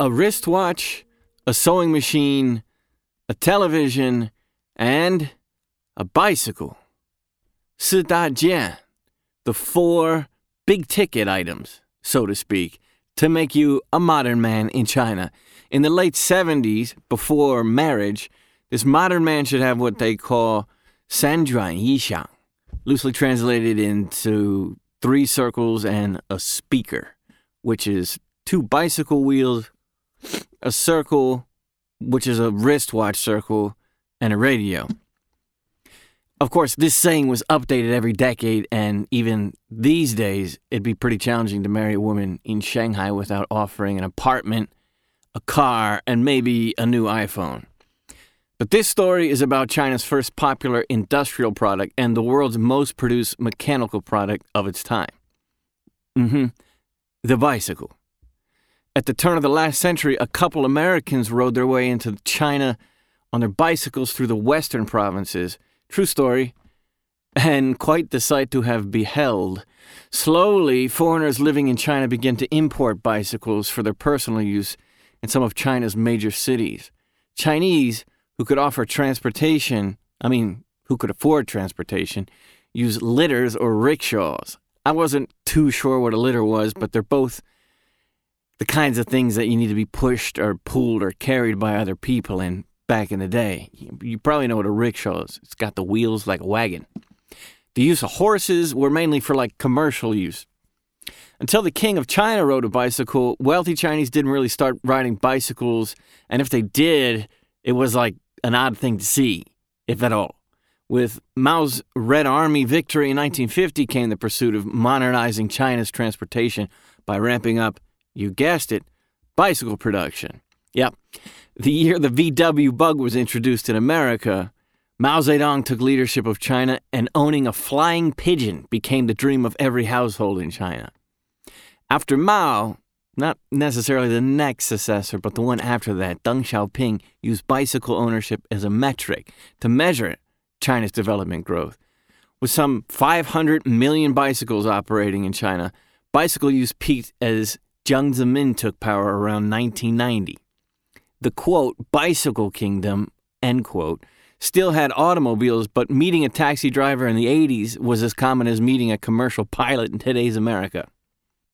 a wristwatch, a sewing machine, a television, and a bicycle. 四大件, the four big ticket items, so to speak, to make you a modern man in China. In the late 70s, before marriage, this modern man should have what they call 三转一响, loosely translated into three circles and a speaker, which is two bicycle wheels, a circle, which is a wristwatch circle, and a radio. Of course, this saying was updated every decade, and even these days, it'd be pretty challenging to marry a woman in Shanghai without offering an apartment, a car, and maybe a new iPhone. But this story is about China's first popular industrial product and the world's most produced mechanical product of its time. Mm-hmm. The bicycle. At the turn of the last century, a couple Americans rode their way into China on their bicycles through the western provinces – True story. And quite the sight to have beheld. Slowly, foreigners living in China began to import bicycles for their personal use in some of China's major cities. Chinese who could offer transportation, I mean, who could afford transportation, use litters or rickshaws. I wasn't too sure what a litter was, but they're both the kinds of things that you need to be pushed or pulled or carried by other people in back in the day. You probably know what a rickshaw is. It's got the wheels like a wagon. The use of horses were mainly for like commercial use. Until the king of China rode a bicycle, wealthy Chinese didn't really start riding bicycles, and if they did, it was like an odd thing to see, if at all. With Mao's Red Army victory in 1950 came the pursuit of modernizing China's transportation by ramping up, you guessed it, bicycle production. Yep. The year the VW bug was introduced in America, Mao Zedong took leadership of China, and owning a flying pigeon became the dream of every household in China. After Mao, not necessarily the next successor, but the one after that, Deng Xiaoping used bicycle ownership as a metric to measure China's development growth. With some 500 million bicycles operating in China, bicycle use peaked as Jiang Zemin took power around 1990 the quote, bicycle kingdom, end quote, still had automobiles, but meeting a taxi driver in the 80s was as common as meeting a commercial pilot in today's America.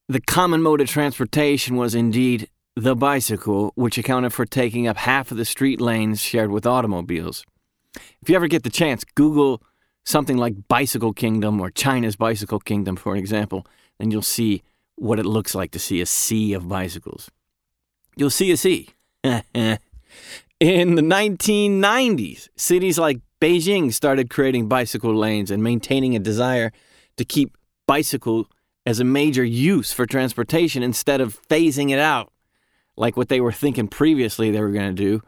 The common mode of transportation was indeed the bicycle, which accounted for taking up half of the street lanes shared with automobiles. If you ever get the chance, Google something like Bicycle Kingdom or China's Bicycle Kingdom, for example, and you'll see what it looks like to see a sea of bicycles. You'll see a sea. In the 1990s, cities like Beijing started creating bicycle lanes and maintaining a desire to keep bicycle as a major use for transportation instead of phasing it out, like what they were thinking previously they were going to do.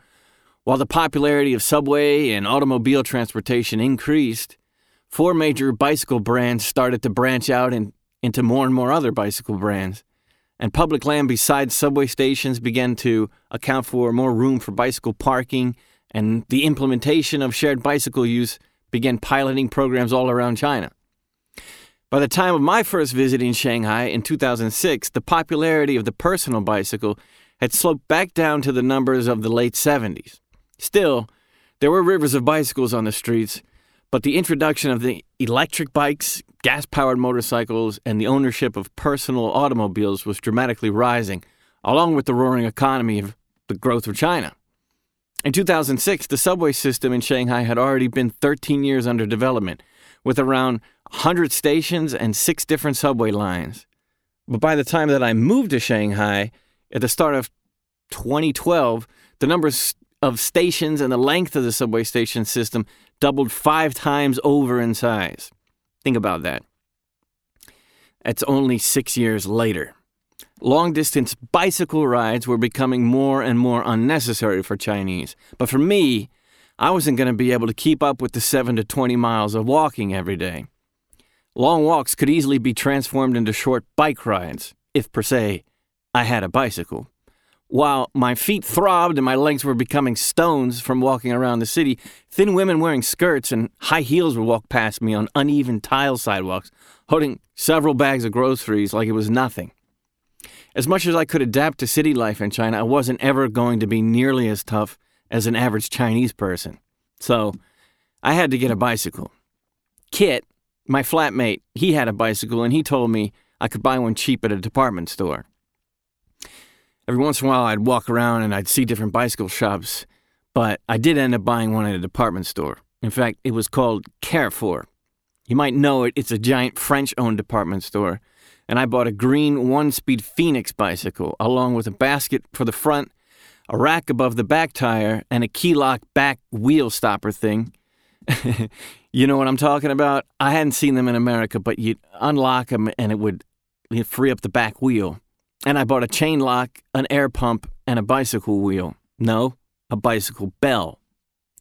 While the popularity of subway and automobile transportation increased, four major bicycle brands started to branch out in, into more and more other bicycle brands and public land beside subway stations began to account for more room for bicycle parking, and the implementation of shared bicycle use began piloting programs all around China. By the time of my first visit in Shanghai in 2006, the popularity of the personal bicycle had sloped back down to the numbers of the late 70s. Still, there were rivers of bicycles on the streets, but the introduction of the electric bikes, gas powered motorcycles, and the ownership of personal automobiles was dramatically rising, along with the roaring economy of the growth of China. In 2006, the subway system in Shanghai had already been 13 years under development, with around 100 stations and six different subway lines. But by the time that I moved to Shanghai, at the start of 2012, the numbers of stations and the length of the subway station system doubled five times over in size. Think about that. That's only six years later. Long distance bicycle rides were becoming more and more unnecessary for Chinese. But for me, I wasn't going to be able to keep up with the 7 to 20 miles of walking every day. Long walks could easily be transformed into short bike rides, if per se I had a bicycle. While my feet throbbed and my legs were becoming stones from walking around the city, thin women wearing skirts and high heels would walk past me on uneven tile sidewalks, holding several bags of groceries like it was nothing. As much as I could adapt to city life in China, I wasn't ever going to be nearly as tough as an average Chinese person. So I had to get a bicycle. Kit, my flatmate, he had a bicycle and he told me I could buy one cheap at a department store. Every once in a while, I'd walk around and I'd see different bicycle shops, but I did end up buying one at a department store. In fact, it was called Carrefour. You might know it, it's a giant French owned department store. And I bought a green one speed Phoenix bicycle, along with a basket for the front, a rack above the back tire, and a key lock back wheel stopper thing. you know what I'm talking about? I hadn't seen them in America, but you'd unlock them and it would free up the back wheel. And I bought a chain lock, an air pump, and a bicycle wheel. No, a bicycle bell.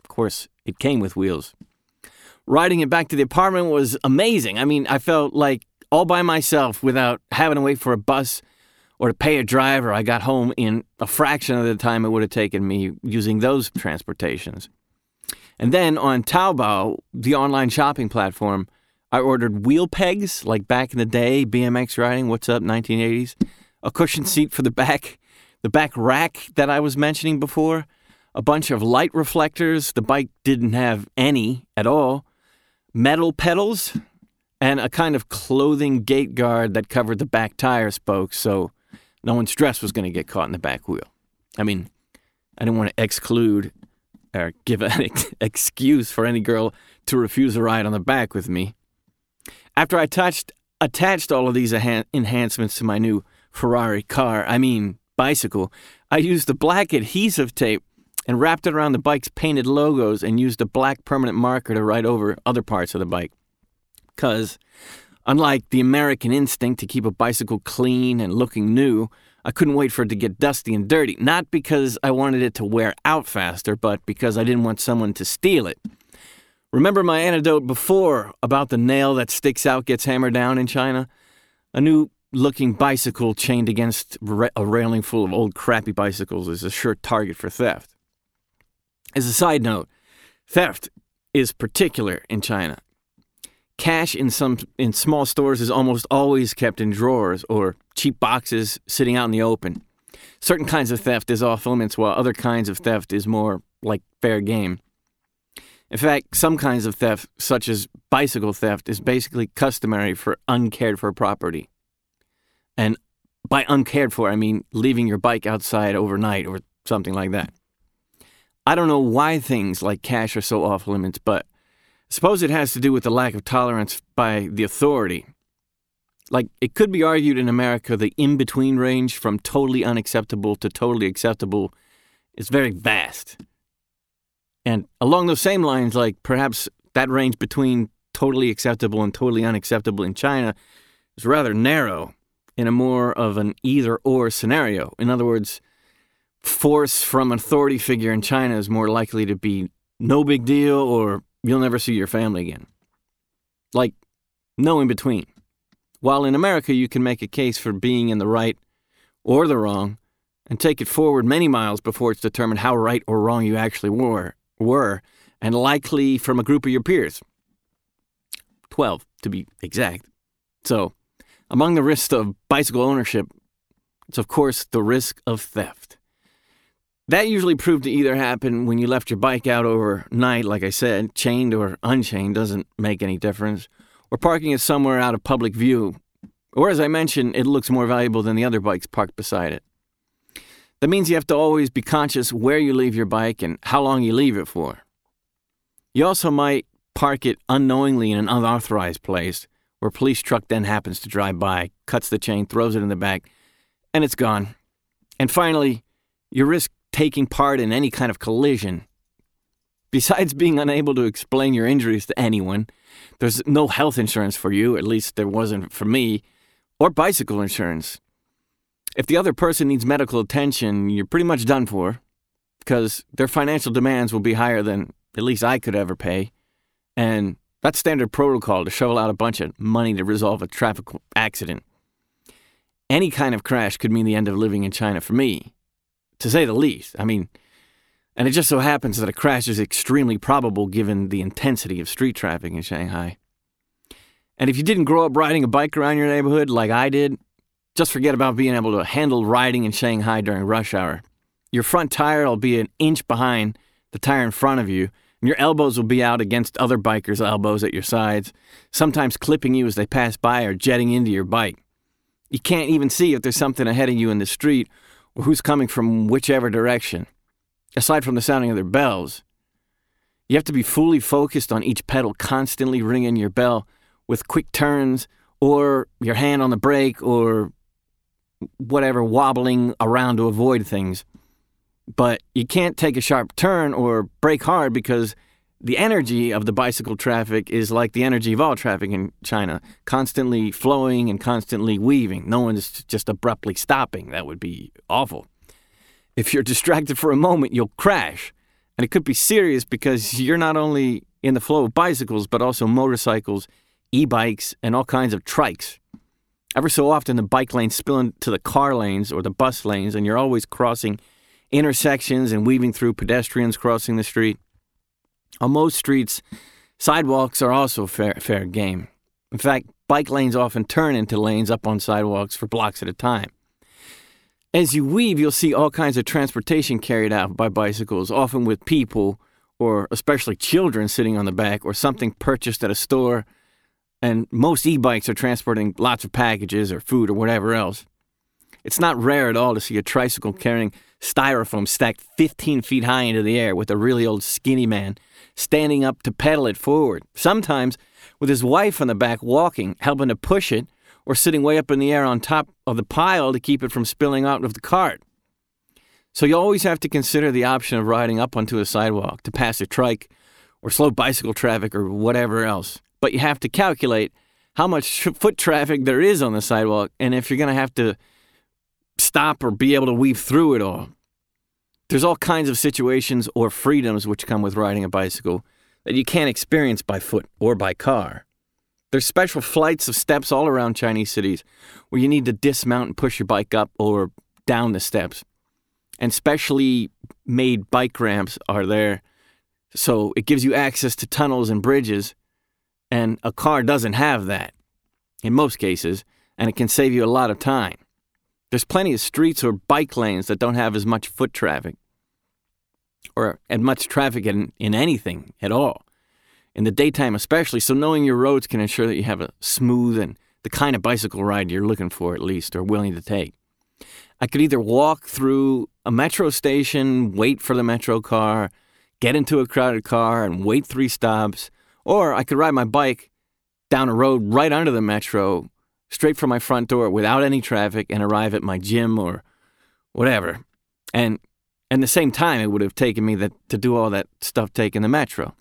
Of course, it came with wheels riding it back to the apartment was amazing. I mean, I felt like all by myself without having to wait for a bus or to pay a driver. I got home in a fraction of the time it would have taken me using those transportations. And then on Taobao, the online shopping platform, I ordered wheel pegs, like back in the day, BMX riding, what's up, 1980s, a cushion seat for the back, the back rack that I was mentioning before, a bunch of light reflectors. The bike didn't have any at all metal pedals, and a kind of clothing gate guard that covered the back tire spokes so no one's dress was going to get caught in the back wheel. I mean, I didn't want to exclude or give an ex- excuse for any girl to refuse a ride on the back with me. After I touched, attached all of these enhancements to my new Ferrari car, I mean bicycle, I used the black adhesive tape and wrapped it around the bike's painted logos and used a black permanent marker to write over other parts of the bike. Because, unlike the American instinct to keep a bicycle clean and looking new, I couldn't wait for it to get dusty and dirty. Not because I wanted it to wear out faster, but because I didn't want someone to steal it. Remember my anecdote before about the nail that sticks out gets hammered down in China? A new looking bicycle chained against a railing full of old crappy bicycles is a sure target for theft. As a side note, theft is particular in China. Cash in some in small stores is almost always kept in drawers or cheap boxes sitting out in the open. Certain kinds of theft is off limits, while other kinds of theft is more like fair game. In fact, some kinds of theft, such as bicycle theft, is basically customary for uncared for property. And by uncared for, I mean leaving your bike outside overnight or something like that. I don't know why things like cash are so off limits, but suppose it has to do with the lack of tolerance by the authority. Like, it could be argued in America the in between range from totally unacceptable to totally acceptable is very vast. And along those same lines, like perhaps that range between totally acceptable and totally unacceptable in China is rather narrow in a more of an either or scenario. In other words, force from an authority figure in China is more likely to be no big deal or you'll never see your family again. Like, no in between. While in America, you can make a case for being in the right or the wrong and take it forward many miles before it's determined how right or wrong you actually were, were and likely from a group of your peers. 12, to be exact. So, among the risks of bicycle ownership, it's of course the risk of theft. That usually proved to either happen when you left your bike out overnight, like I said, chained or unchained doesn't make any difference, or parking it somewhere out of public view, or as I mentioned, it looks more valuable than the other bikes parked beside it. That means you have to always be conscious where you leave your bike and how long you leave it for. You also might park it unknowingly in an unauthorized place where police truck then happens to drive by, cuts the chain, throws it in the back, and it's gone. And finally, you risk taking part in any kind of collision. Besides being unable to explain your injuries to anyone, there's no health insurance for you, at least there wasn't for me, or bicycle insurance. If the other person needs medical attention, you're pretty much done for, because their financial demands will be higher than at least I could ever pay. And that's standard protocol to shovel out a bunch of money to resolve a traffic accident. Any kind of crash could mean the end of living in China for me to say the least. I mean, and it just so happens that a crash is extremely probable given the intensity of street traffic in Shanghai. And if you didn't grow up riding a bike around your neighborhood like I did, Just forget about being able to handle riding in Shanghai during rush hour. Your front tire will be an inch behind the tire in front of you, and your elbows will be out against other bikers' elbows at your sides, sometimes clipping you as they pass by or jetting into your bike. You can't even see if there's something ahead of you in the street or who's coming from whichever direction, aside from the sounding of their bells. You have to be fully focused on each pedal, constantly ringing your bell with quick turns or your hand on the brake or whatever, wobbling around to avoid things. But you can't take a sharp turn or brake hard because the energy of the bicycle traffic is like the energy of all traffic in China, constantly flowing and constantly weaving. No one's just abruptly stopping. That would be awful. If you're distracted for a moment, you'll crash. And it could be serious because you're not only in the flow of bicycles, but also motorcycles, e bikes, and all kinds of trikes. Ever so often, the bike lanes spill into the car lanes or the bus lanes, and you're always crossing intersections and weaving through pedestrians crossing the street. On most streets, sidewalks are also fair, fair game. In fact, bike lanes often turn into lanes up on sidewalks for blocks at a time. As you weave, you'll see all kinds of transportation carried out by bicycles, often with people or especially children sitting on the back or something purchased at a store. And most e bikes are transporting lots of packages or food or whatever else. It's not rare at all to see a tricycle carrying styrofoam stacked 15 feet high into the air with a really old skinny man standing up to pedal it forward, sometimes with his wife on the back walking, helping to push it or sitting way up in the air on top of the pile to keep it from spilling out of the cart. So you always have to consider the option of riding up onto a sidewalk to pass a trike or slow bicycle traffic or whatever else. But you have to calculate how much foot traffic there is on the sidewalk and if you're going to have to stop or be able to weave through it all. There's all kinds of situations or freedoms which come with riding a bicycle that you can't experience by foot or by car. There's special flights of steps all around Chinese cities where you need to dismount and push your bike up or down the steps. And specially made bike ramps are there. So it gives you access to tunnels and bridges. And a car doesn't have that in most cases, and it can save you a lot of time. There's plenty of streets or bike lanes that don't have as much foot traffic or as much traffic in, in anything at all in the daytime especially. So knowing your roads can ensure that you have a smooth and the kind of bicycle ride you're looking for at least or willing to take. I could either walk through a metro station, wait for the metro car, get into a crowded car and wait three stops, or I could ride my bike down a road right under the metro, straight from my front door without any traffic and arrive at my gym or whatever. And and the same time it would have taken me that to do all that stuff taking the metro.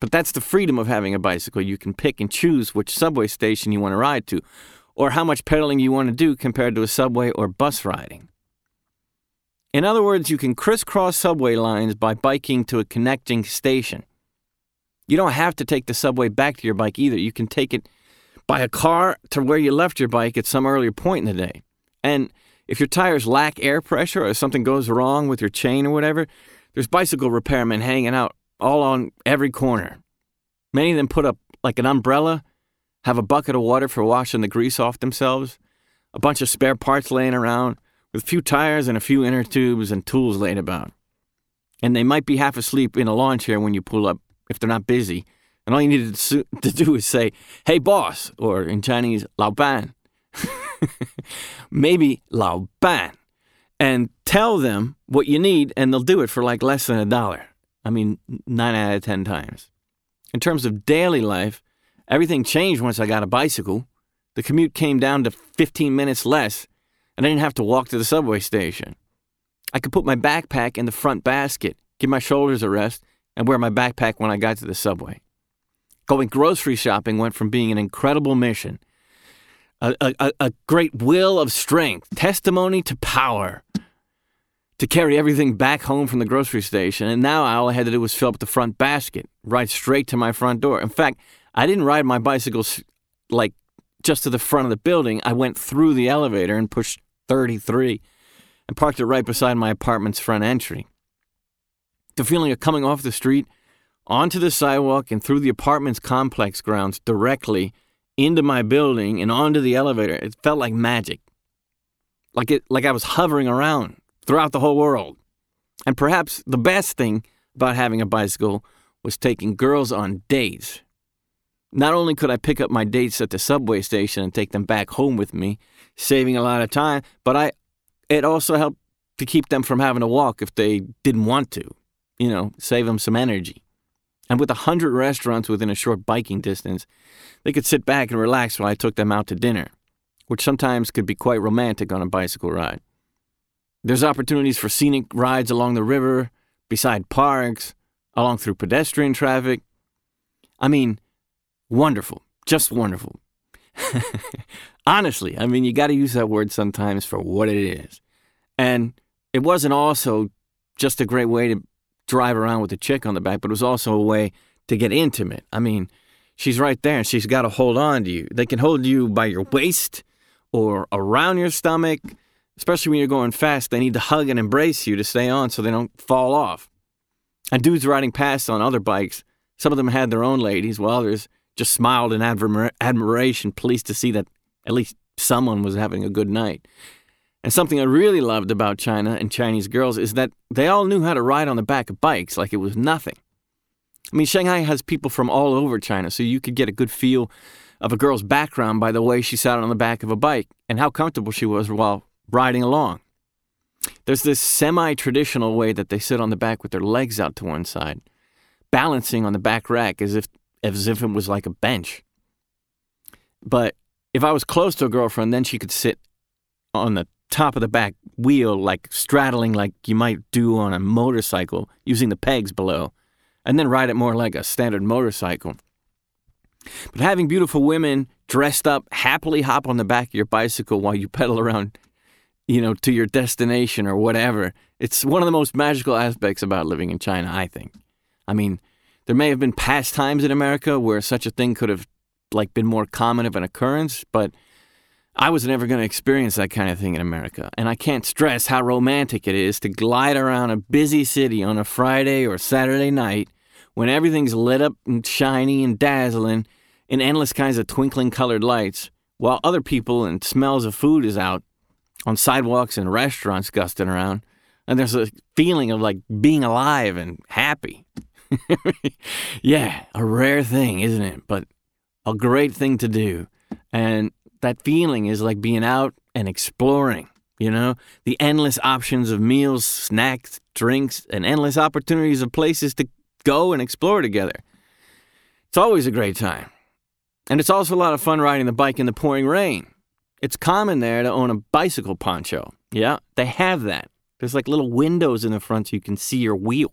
But that's the freedom of having a bicycle. You can pick and choose which subway station you want to ride to, or how much pedaling you want to do compared to a subway or bus riding. In other words, you can crisscross subway lines by biking to a connecting station. You don't have to take the subway back to your bike either. You can take it by a car to where you left your bike at some earlier point in the day. And if your tires lack air pressure or something goes wrong with your chain or whatever, there's bicycle repairmen hanging out all on every corner. Many of them put up like an umbrella, have a bucket of water for washing the grease off themselves, a bunch of spare parts laying around, with a few tires and a few inner tubes and tools laid about. And they might be half asleep in a lawn chair when you pull up if they're not busy. And all you need to do is say, hey, boss, or in Chinese, lao ban. Maybe lao ban. And tell them what you need, and they'll do it for like less than a dollar. I mean, nine out of 10 times. In terms of daily life, everything changed once I got a bicycle. The commute came down to 15 minutes less, and I didn't have to walk to the subway station. I could put my backpack in the front basket, give my shoulders a rest, and wear my backpack when I got to the subway. Going grocery shopping went from being an incredible mission, a, a, a great will of strength, testimony to power, to carry everything back home from the grocery station. And now all I had to do was fill up the front basket, ride straight to my front door. In fact, I didn't ride my bicycle like just to the front of the building. I went through the elevator and pushed 33 and parked it right beside my apartment's front entry. The feeling of coming off the street onto the sidewalk and through the apartment's complex grounds directly into my building and onto the elevator, it felt like magic. Like it like I was hovering around throughout the whole world. And perhaps the best thing about having a bicycle was taking girls on dates. Not only could I pick up my dates at the subway station and take them back home with me, saving a lot of time, but I it also helped to keep them from having to walk if they didn't want to. You know, save them some energy. And with a hundred restaurants within a short biking distance, they could sit back and relax while I took them out to dinner, which sometimes could be quite romantic on a bicycle ride. There's opportunities for scenic rides along the river, beside parks, along through pedestrian traffic. I mean, wonderful, just wonderful. Honestly, I mean, you got to use that word sometimes for what it is. And it wasn't also just a great way to drive around with a chick on the back, but it was also a way to get intimate. I mean, she's right there and she's got to hold on to you. They can hold you by your waist or around your stomach, especially when you're going fast. They need to hug and embrace you to stay on so they don't fall off. And dudes riding past on other bikes, some of them had their own ladies, while others just smiled in admir- admiration, pleased to see that at least someone was having a good night. And something I really loved about China and Chinese girls is that they all knew how to ride on the back of bikes like it was nothing. I mean, Shanghai has people from all over China, so you could get a good feel of a girl's background by the way she sat on the back of a bike and how comfortable she was while riding along. There's this semi traditional way that they sit on the back with their legs out to one side, balancing on the back rack as if, as if it was like a bench. But if I was close to a girlfriend, then she could sit on the top of the back wheel, like straddling like you might do on a motorcycle, using the pegs below, and then ride it more like a standard motorcycle. But having beautiful women dressed up happily hop on the back of your bicycle while you pedal around, you know, to your destination or whatever, it's one of the most magical aspects about living in China, I think. I mean, there may have been past times in America where such a thing could have like been more common of an occurrence, but I was never going to experience that kind of thing in America. And I can't stress how romantic it is to glide around a busy city on a Friday or Saturday night when everything's lit up and shiny and dazzling in endless kinds of twinkling colored lights, while other people and smells of food is out on sidewalks and restaurants gusting around. And there's a feeling of like being alive and happy. yeah, a rare thing, isn't it? But a great thing to do. And that feeling is like being out and exploring, you know, the endless options of meals, snacks, drinks, and endless opportunities of places to go and explore together. It's always a great time. And it's also a lot of fun riding the bike in the pouring rain. It's common there to own a bicycle poncho. Yeah, they have that. There's like little windows in the front so you can see your wheel.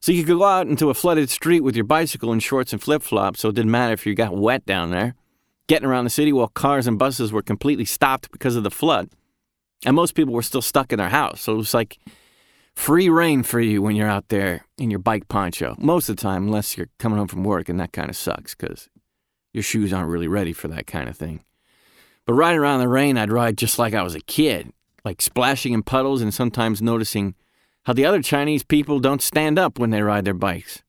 So you could go out into a flooded street with your bicycle in shorts and flip flops, so it didn't matter if you got wet down there getting around the city while cars and buses were completely stopped because of the flood. And most people were still stuck in their house. So it was like free rein for you when you're out there in your bike poncho. Most of the time, unless you're coming home from work, and that kind of sucks because your shoes aren't really ready for that kind of thing. But riding around in the rain, I'd ride just like I was a kid, like splashing in puddles and sometimes noticing how the other Chinese people don't stand up when they ride their bikes,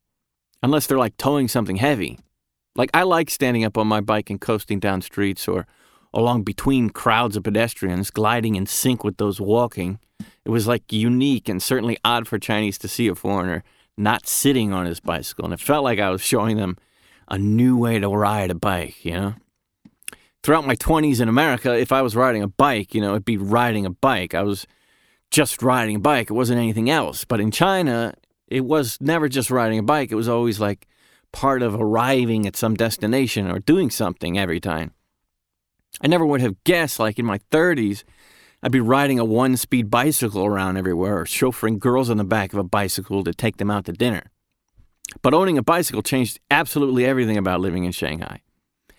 unless they're like towing something heavy. Like, I like standing up on my bike and coasting down streets or along between crowds of pedestrians, gliding in sync with those walking. It was like unique and certainly odd for Chinese to see a foreigner not sitting on his bicycle. And it felt like I was showing them a new way to ride a bike, you know? Throughout my 20s in America, if I was riding a bike, you know, it'd be riding a bike. I was just riding a bike, it wasn't anything else. But in China, it was never just riding a bike, it was always like part of arriving at some destination or doing something every time. I never would have guessed, like in my 30s, I'd be riding a one speed bicycle around everywhere or chauffeuring girls on the back of a bicycle to take them out to dinner. But owning a bicycle changed absolutely everything about living in Shanghai.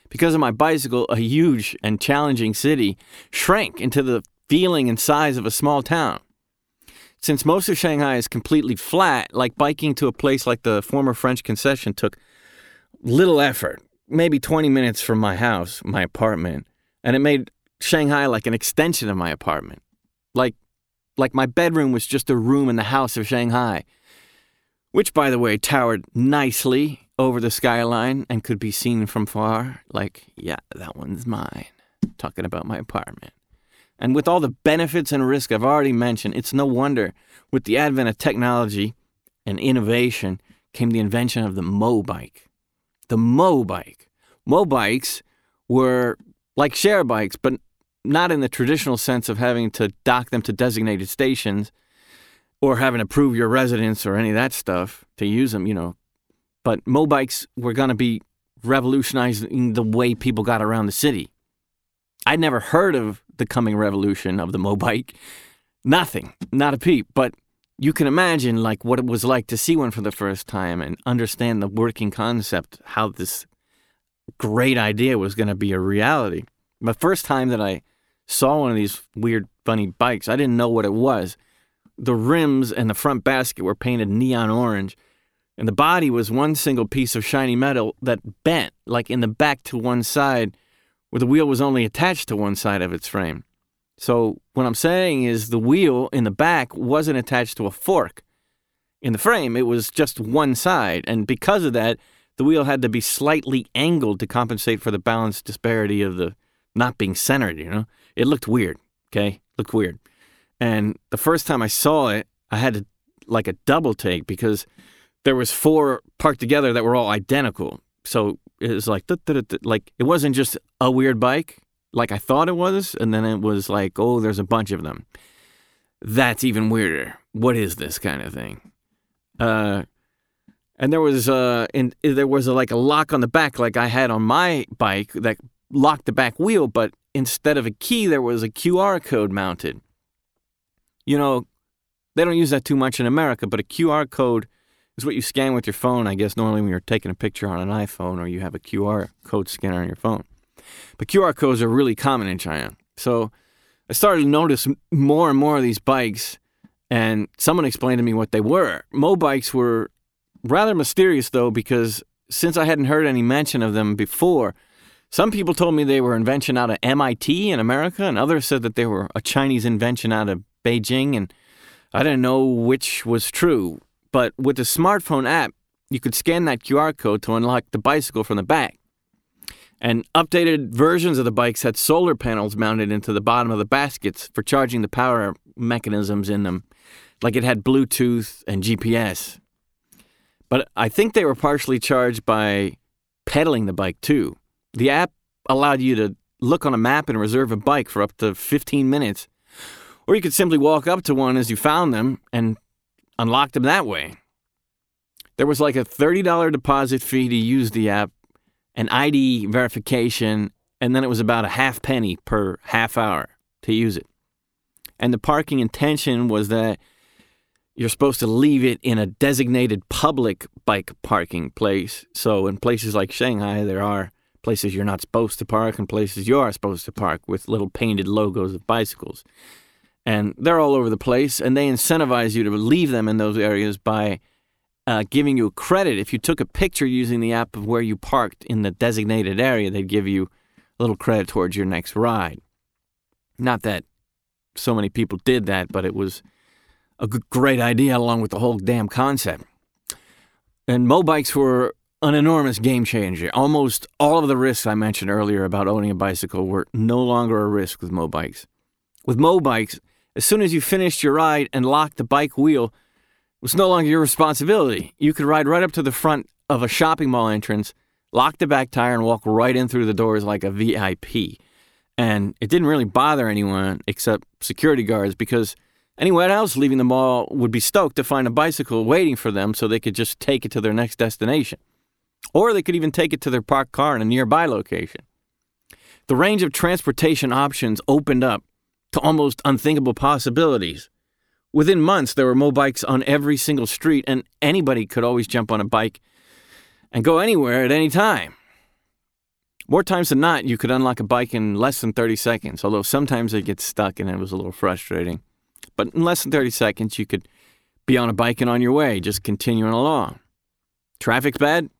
Because of my bicycle, a huge and challenging city shrank into the feeling and size of a small town. Since most of Shanghai is completely flat, like biking to a place like the former French concession took little effort, maybe 20 minutes from my house, my apartment, and it made Shanghai like an extension of my apartment. Like like my bedroom was just a room in the house of Shanghai, which by the way towered nicely over the skyline and could be seen from far. Like, yeah, that one's mine. Talking about my apartment. And with all the benefits and risk I've already mentioned, it's no wonder with the advent of technology and innovation came the invention of the Mobike. The Mobike. Mobikes were like share bikes, but not in the traditional sense of having to dock them to designated stations or having to prove your residence or any of that stuff to use them, you know. But Mobikes were going to be revolutionizing the way people got around the city. I'd never heard of the coming revolution of the Mobike. Nothing, not a peep. But you can imagine like what it was like to see one for the first time and understand the working concept, how this great idea was going to be a reality. The first time that I saw one of these weird, funny bikes, I didn't know what it was. The rims and the front basket were painted neon orange, and the body was one single piece of shiny metal that bent, like in the back to one side, where the wheel was only attached to one side of its frame. So, what I'm saying is the wheel in the back wasn't attached to a fork in the frame, it was just one side. And because of that, the wheel had to be slightly angled to compensate for the balance disparity of the not being centered, you know? It looked weird, okay? Looked weird. And the first time I saw it, I had to like a double take because there was four parked together that were all identical. So it was like like it wasn't just a weird bike like I thought it was, and then it was like, oh, there's a bunch of them. That's even weirder. What is this kind of thing? Uh, and there was uh, and there was a, like a lock on the back, like I had on my bike, that locked the back wheel, but instead of a key, there was a QR code mounted. You know, they don't use that too much in America, but a QR code is what you scan with your phone, I guess, normally when you're taking a picture on an iPhone or you have a QR code scanner on your phone. But QR codes are really common in China. So I started to notice more and more of these bikes, and someone explained to me what they were. Mobikes were rather mysterious, though, because since I hadn't heard any mention of them before, some people told me they were invention out of MIT in America, and others said that they were a Chinese invention out of Beijing, and I didn't know which was true. But with the smartphone app, you could scan that QR code to unlock the bicycle from the back. And updated versions of the bikes had solar panels mounted into the bottom of the baskets for charging the power mechanisms in them, like it had Bluetooth and GPS. But I think they were partially charged by pedaling the bike too. The app allowed you to look on a map and reserve a bike for up to 15 minutes. Or you could simply walk up to one as you found them and unlock them that way. There was like a $30 deposit fee to use the app an ID verification, and then it was about a half penny per half hour to use it. And the parking intention was that you're supposed to leave it in a designated public bike parking place. So in places like Shanghai, there are places you're not supposed to park and places you are supposed to park with little painted logos of bicycles. And they're all over the place, and they incentivize you to leave them in those areas by uh, giving you credit. If you took a picture using the app of where you parked in the designated area, they'd give you a little credit towards your next ride. Not that so many people did that, but it was a great idea along with the whole damn concept. And Mobikes were an enormous game changer. Almost all of the risks I mentioned earlier about owning a bicycle were no longer a risk with Mobikes. With Mobikes, as soon as you finished your ride and locked the bike wheel, it was no longer your responsibility. You could ride right up to the front of a shopping mall entrance, lock the back tire, and walk right in through the doors like a VIP. And it didn't really bother anyone except security guards because anyone else leaving the mall would be stoked to find a bicycle waiting for them so they could just take it to their next destination. Or they could even take it to their parked car in a nearby location. The range of transportation options opened up to almost unthinkable possibilities. Within months, there were Mobikes on every single street, and anybody could always jump on a bike and go anywhere at any time. More times than not, you could unlock a bike in less than 30 seconds, although sometimes it gets stuck and it was a little frustrating. But in less than 30 seconds, you could be on a bike and on your way, just continuing along. Traffic's bad?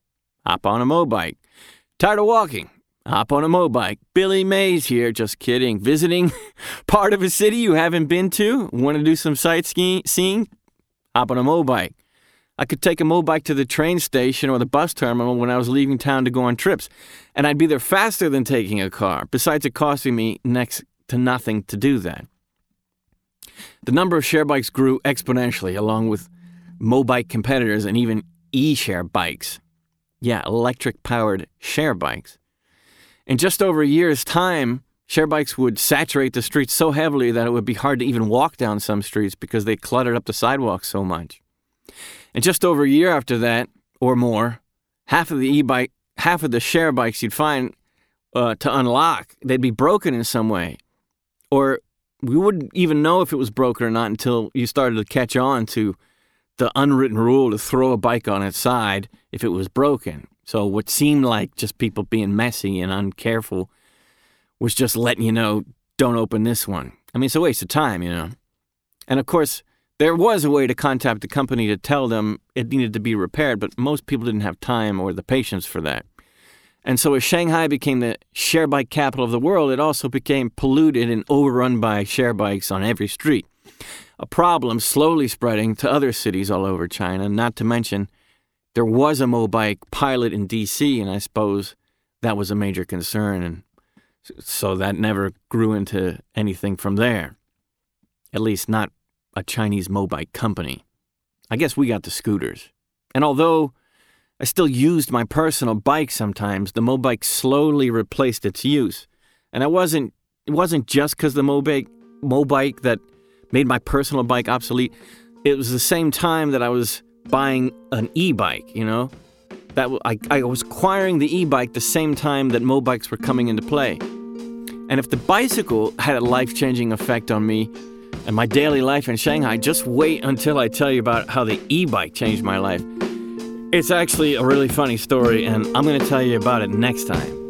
Hop on a Mobike. Tired of walking? Hop on a Mobike. Billy Mays here, just kidding. Visiting part of a city you haven't been to? Want to do some sightseeing? Seeing? Hop on a Mobike. I could take a mobike to the train station or the bus terminal when I was leaving town to go on trips, and I'd be there faster than taking a car, besides it costing me next to nothing to do that. The number of share bikes grew exponentially, along with mobike competitors and even e share bikes. Yeah, electric powered share bikes. In just over a year's time, share bikes would saturate the streets so heavily that it would be hard to even walk down some streets because they cluttered up the sidewalks so much. And just over a year after that, or more, half of the e-bike, half of the share bikes you'd find uh, to unlock, they'd be broken in some way, or we wouldn't even know if it was broken or not until you started to catch on to the unwritten rule to throw a bike on its side if it was broken. So what seemed like just people being messy and uncareful was just letting you know, don't open this one. I mean, it's a waste of time, you know. And of course, there was a way to contact the company to tell them it needed to be repaired, but most people didn't have time or the patience for that. And so, as Shanghai became the share bike capital of the world, it also became polluted and overrun by share bikes on every street. A problem slowly spreading to other cities all over China, not to mention there was a Mobike pilot in DC, and I suppose that was a major concern. And so that never grew into anything from there. At least not a Chinese Mobike company. I guess we got the scooters. And although I still used my personal bike sometimes, the Mobike slowly replaced its use. And I wasn't it wasn't just because the Mobike Mobike that made my personal bike obsolete. It was the same time that I was buying an e-bike, you know? That I, I was acquiring the e-bike the same time that Mobikes were coming into play. And if the bicycle had a life-changing effect on me and my daily life in Shanghai, just wait until I tell you about how the e-bike changed my life. It's actually a really funny story and I'm going to tell you about it next time.